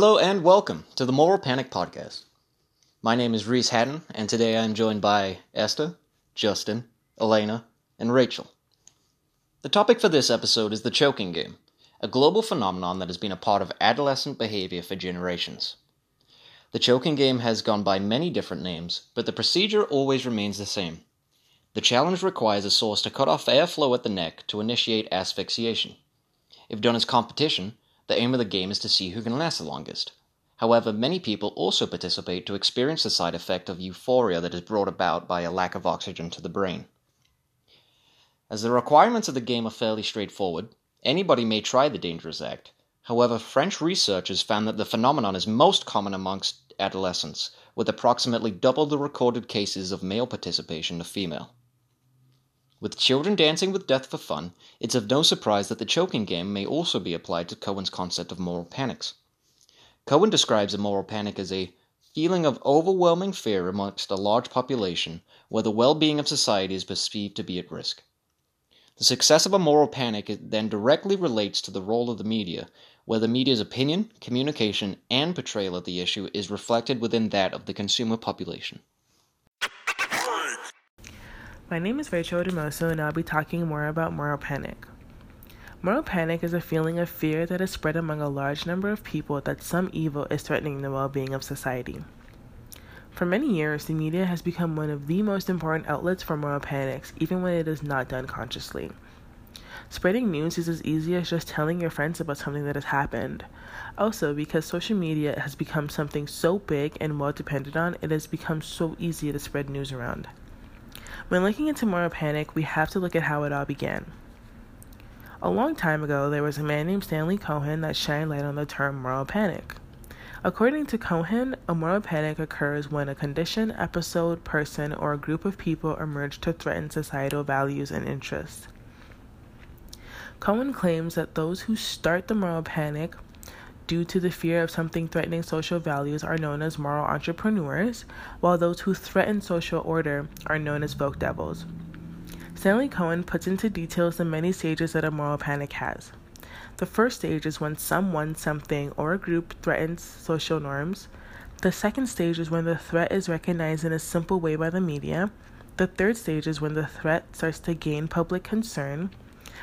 Hello and welcome to the Moral Panic Podcast. My name is Reese Hatton, and today I am joined by Esther, Justin, Elena, and Rachel. The topic for this episode is the choking game, a global phenomenon that has been a part of adolescent behavior for generations. The choking game has gone by many different names, but the procedure always remains the same. The challenge requires a source to cut off airflow at the neck to initiate asphyxiation. If done as competition, the aim of the game is to see who can last the longest. However, many people also participate to experience the side effect of euphoria that is brought about by a lack of oxygen to the brain. As the requirements of the game are fairly straightforward, anybody may try the dangerous act. However, French researchers found that the phenomenon is most common amongst adolescents, with approximately double the recorded cases of male participation to female. With children dancing with death for fun, it's of no surprise that the choking game may also be applied to Cohen's concept of moral panics. Cohen describes a moral panic as a feeling of overwhelming fear amongst a large population where the well being of society is perceived to be at risk. The success of a moral panic then directly relates to the role of the media, where the media's opinion, communication, and portrayal of the issue is reflected within that of the consumer population. My name is Rachel Demoso, and I'll be talking more about moral panic. Moral panic is a feeling of fear that is spread among a large number of people that some evil is threatening the well being of society. For many years, the media has become one of the most important outlets for moral panics, even when it is not done consciously. Spreading news is as easy as just telling your friends about something that has happened. Also, because social media has become something so big and well depended on, it has become so easy to spread news around. When looking into moral panic, we have to look at how it all began. A long time ago, there was a man named Stanley Cohen that shined light on the term moral panic. According to Cohen, a moral panic occurs when a condition, episode, person, or a group of people emerge to threaten societal values and interests. Cohen claims that those who start the moral panic due to the fear of something threatening social values are known as moral entrepreneurs, while those who threaten social order are known as folk devils. Stanley Cohen puts into details the many stages that a moral panic has. The first stage is when someone, something, or a group threatens social norms. The second stage is when the threat is recognized in a simple way by the media. The third stage is when the threat starts to gain public concern.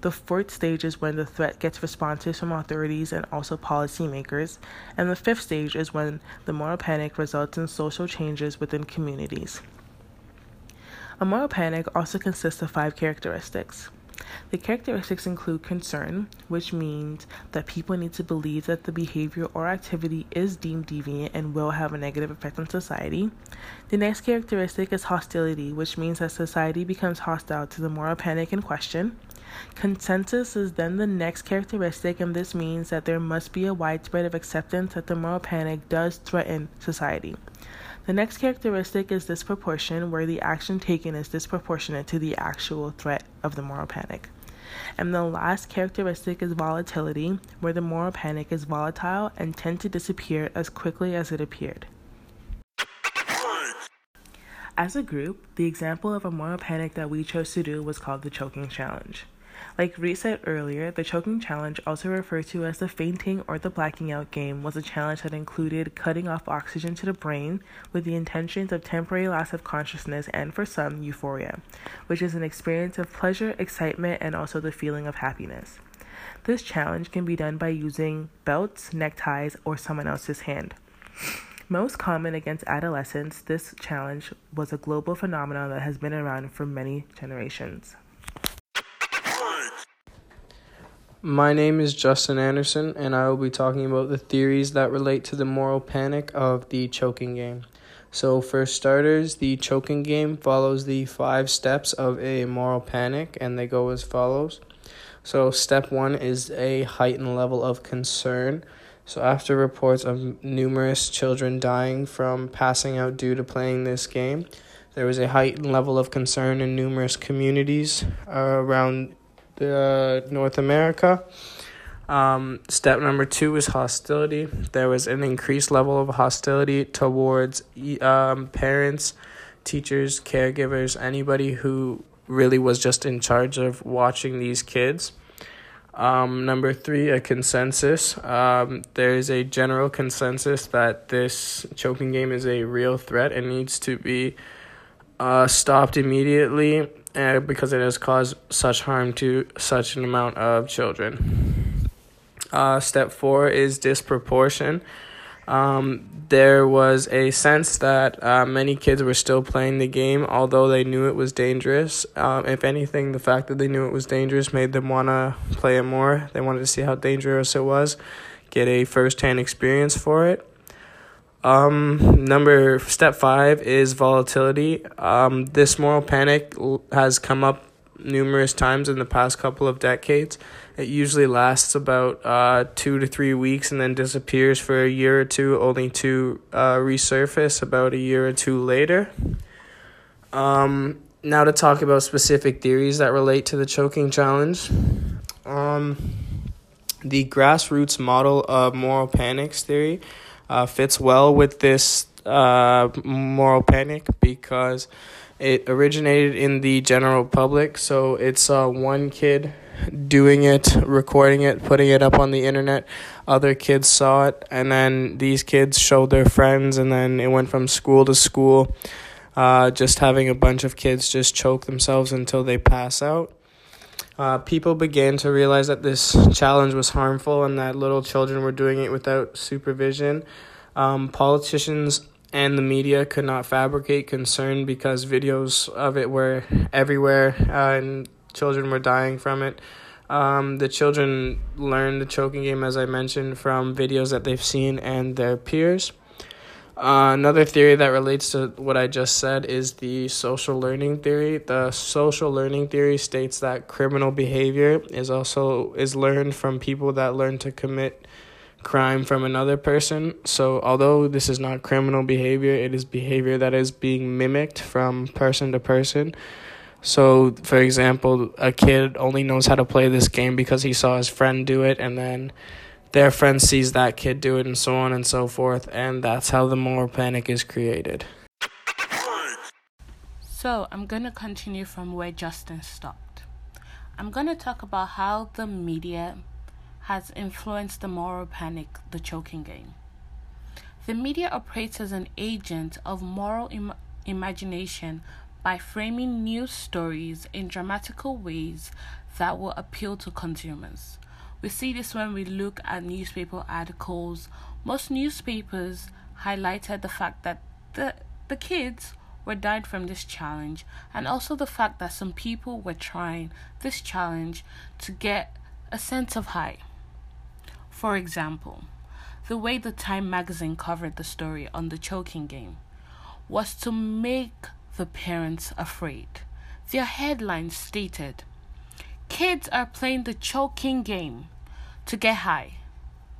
The fourth stage is when the threat gets responses from authorities and also policymakers. And the fifth stage is when the moral panic results in social changes within communities. A moral panic also consists of five characteristics. The characteristics include concern, which means that people need to believe that the behavior or activity is deemed deviant and will have a negative effect on society. The next characteristic is hostility, which means that society becomes hostile to the moral panic in question. Consensus is then the next characteristic, and this means that there must be a widespread of acceptance that the moral panic does threaten society. The next characteristic is disproportion, where the action taken is disproportionate to the actual threat of the moral panic. And the last characteristic is volatility, where the moral panic is volatile and tend to disappear as quickly as it appeared. As a group, the example of a moral panic that we chose to do was called the choking challenge. Like Reese said earlier, the choking challenge, also referred to as the fainting or the blacking out game, was a challenge that included cutting off oxygen to the brain with the intentions of temporary loss of consciousness and, for some, euphoria, which is an experience of pleasure, excitement, and also the feeling of happiness. This challenge can be done by using belts, neckties, or someone else's hand. Most common against adolescents, this challenge was a global phenomenon that has been around for many generations. My name is Justin Anderson, and I will be talking about the theories that relate to the moral panic of the choking game. So, for starters, the choking game follows the five steps of a moral panic, and they go as follows. So, step one is a heightened level of concern. So, after reports of numerous children dying from passing out due to playing this game, there was a heightened level of concern in numerous communities around uh, North America. Um, step number two is hostility. There was an increased level of hostility towards um, parents, teachers, caregivers, anybody who really was just in charge of watching these kids. Um, number three, a consensus. Um, there is a general consensus that this choking game is a real threat and needs to be uh, stopped immediately because it has caused such harm to such an amount of children. Uh, step four is disproportion. Um, there was a sense that uh, many kids were still playing the game, although they knew it was dangerous. Um, if anything, the fact that they knew it was dangerous made them want to play it more. They wanted to see how dangerous it was, get a first hand experience for it. Um, number step five is volatility. Um, this moral panic has come up numerous times in the past couple of decades. It usually lasts about uh, two to three weeks and then disappears for a year or two, only to uh, resurface about a year or two later. Um, now, to talk about specific theories that relate to the choking challenge. Um, the grassroots model of moral panics theory uh, fits well with this uh, moral panic because it originated in the general public. So it's uh, one kid doing it, recording it, putting it up on the internet. Other kids saw it, and then these kids showed their friends, and then it went from school to school. Uh, just having a bunch of kids just choke themselves until they pass out. Uh, people began to realize that this challenge was harmful and that little children were doing it without supervision. Um, politicians and the media could not fabricate concern because videos of it were everywhere uh, and children were dying from it. Um, the children learned the choking game, as I mentioned, from videos that they've seen and their peers. Uh, another theory that relates to what I just said is the social learning theory. The social learning theory states that criminal behavior is also is learned from people that learn to commit crime from another person. So although this is not criminal behavior, it is behavior that is being mimicked from person to person. So, for example, a kid only knows how to play this game because he saw his friend do it, and then their friend sees that kid do it, and so on and so forth. And that's how the moral panic is created. So, I'm going to continue from where Justin stopped. I'm going to talk about how the media has influenced the moral panic, the choking game. The media operates as an agent of moral Im- imagination by framing news stories in dramatical ways that will appeal to consumers. We see this when we look at newspaper articles. Most newspapers highlighted the fact that the, the kids were dying from this challenge, and also the fact that some people were trying this challenge to get a sense of high. For example, the way the Time magazine covered the story on the choking game was to make the parents afraid. Their headline stated Kids are playing the choking game to get high.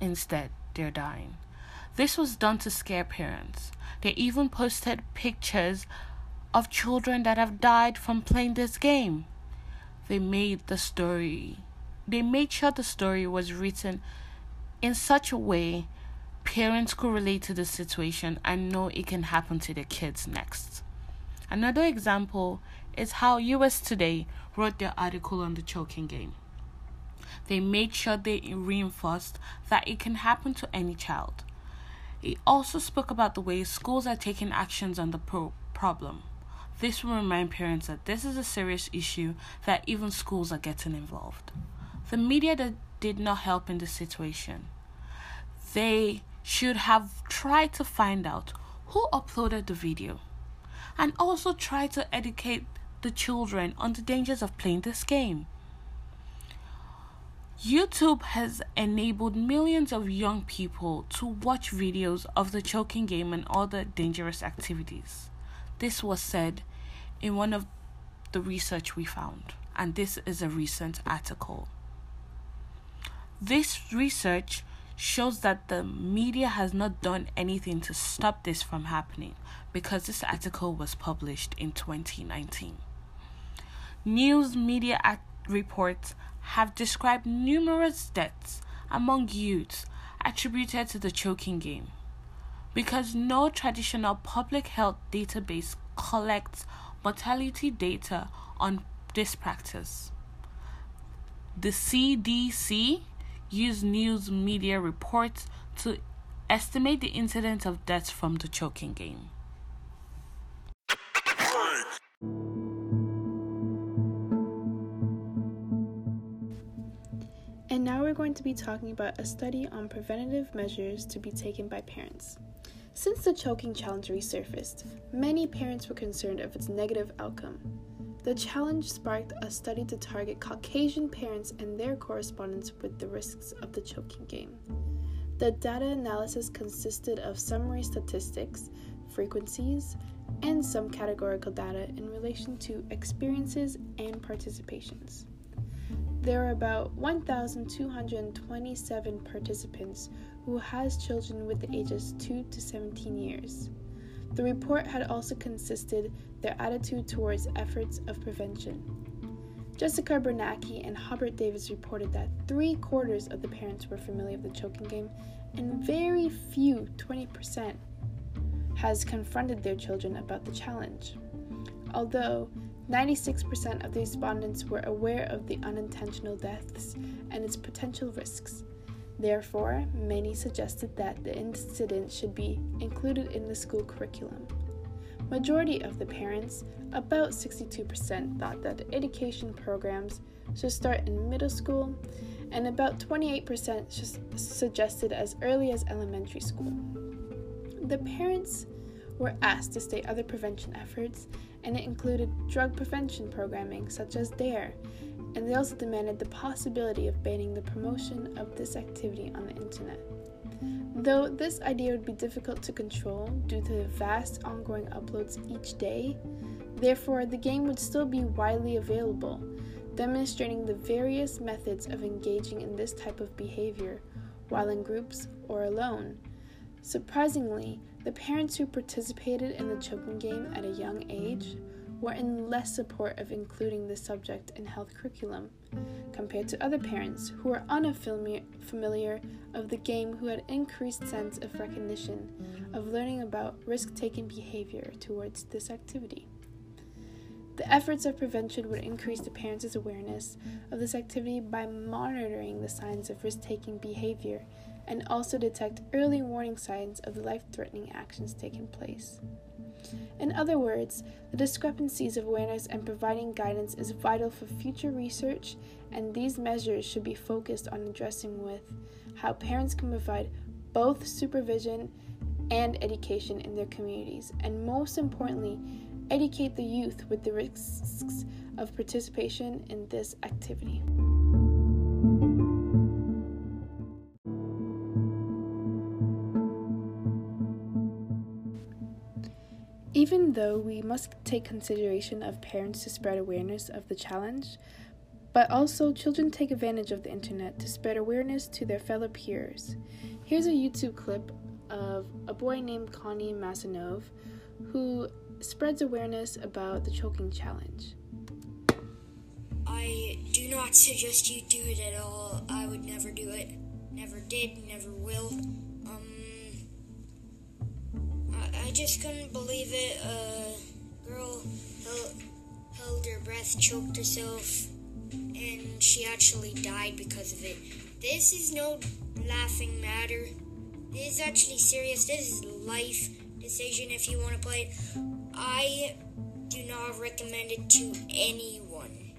Instead, they're dying. This was done to scare parents. They even posted pictures of children that have died from playing this game. They made the story, they made sure the story was written in such a way parents could relate to the situation and know it can happen to their kids next. Another example is how USA Today wrote their article on the choking game. They made sure they reinforced that it can happen to any child. It also spoke about the way schools are taking actions on the pro- problem. This will remind parents that this is a serious issue that even schools are getting involved. The media that did not help in this situation. They should have tried to find out who uploaded the video and also try to educate the children on the dangers of playing this game. YouTube has enabled millions of young people to watch videos of the choking game and other dangerous activities. This was said in one of the research we found, and this is a recent article. This research shows that the media has not done anything to stop this from happening because this article was published in 2019. News media reports have described numerous deaths among youths attributed to the choking game because no traditional public health database collects mortality data on this practice. The CDC used news media reports to estimate the incidence of deaths from the choking game. And now we're going to be talking about a study on preventative measures to be taken by parents. Since the choking challenge resurfaced, many parents were concerned of its negative outcome. The challenge sparked a study to target Caucasian parents and their correspondence with the risks of the choking game. The data analysis consisted of summary statistics, frequencies, and some categorical data in relation to experiences and participations. There are about 1,227 participants who has children with the ages 2 to 17 years. The report had also consisted their attitude towards efforts of prevention. Jessica Bernacki and Robert Davis reported that three quarters of the parents were familiar with the choking game, and very few, 20%, has confronted their children about the challenge. Although 96% of the respondents were aware of the unintentional deaths and its potential risks. Therefore, many suggested that the incident should be included in the school curriculum. Majority of the parents, about 62%, thought that education programs should start in middle school, and about 28% suggested as early as elementary school. The parents were asked to state other prevention efforts, and it included drug prevention programming such as DARE, and they also demanded the possibility of banning the promotion of this activity on the internet. Though this idea would be difficult to control due to the vast ongoing uploads each day, therefore the game would still be widely available, demonstrating the various methods of engaging in this type of behavior while in groups or alone. Surprisingly, the parents who participated in the choking game at a young age were in less support of including the subject in health curriculum compared to other parents who were unfamiliar of the game who had increased sense of recognition of learning about risk-taking behavior towards this activity. The efforts of prevention would increase the parents' awareness of this activity by monitoring the signs of risk taking behavior and also detect early warning signs of the life threatening actions taking place. In other words, the discrepancies of awareness and providing guidance is vital for future research, and these measures should be focused on addressing with how parents can provide both supervision and education in their communities, and most importantly, educate the youth with the risks of participation in this activity. Even though we must take consideration of parents to spread awareness of the challenge, but also children take advantage of the internet to spread awareness to their fellow peers. Here's a YouTube clip of a boy named Connie Masanov who spreads awareness about the choking challenge. I do not suggest you do it at all. I would never do it. Never did, never will. Um, just couldn't believe it. A girl held, held her breath, choked herself, and she actually died because of it. This is no laughing matter. This is actually serious. This is life decision if you want to play it. I do not recommend it to anyone.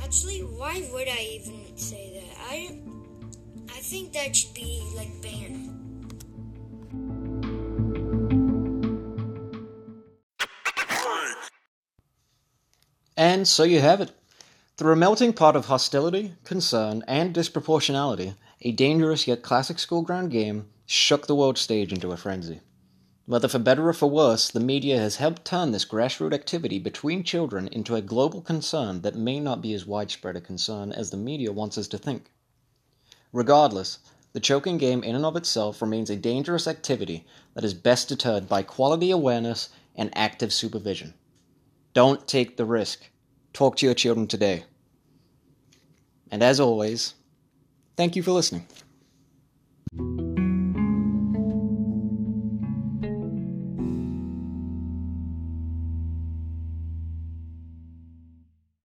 Actually, why would I even say that? I I think that should be like banned. And so you have it. Through a melting pot of hostility, concern, and disproportionality, a dangerous yet classic school ground game shook the world stage into a frenzy. Whether for better or for worse, the media has helped turn this grassroots activity between children into a global concern that may not be as widespread a concern as the media wants us to think. Regardless, the choking game in and of itself remains a dangerous activity that is best deterred by quality awareness and active supervision. Don't take the risk talk to your children today. And as always, thank you for listening.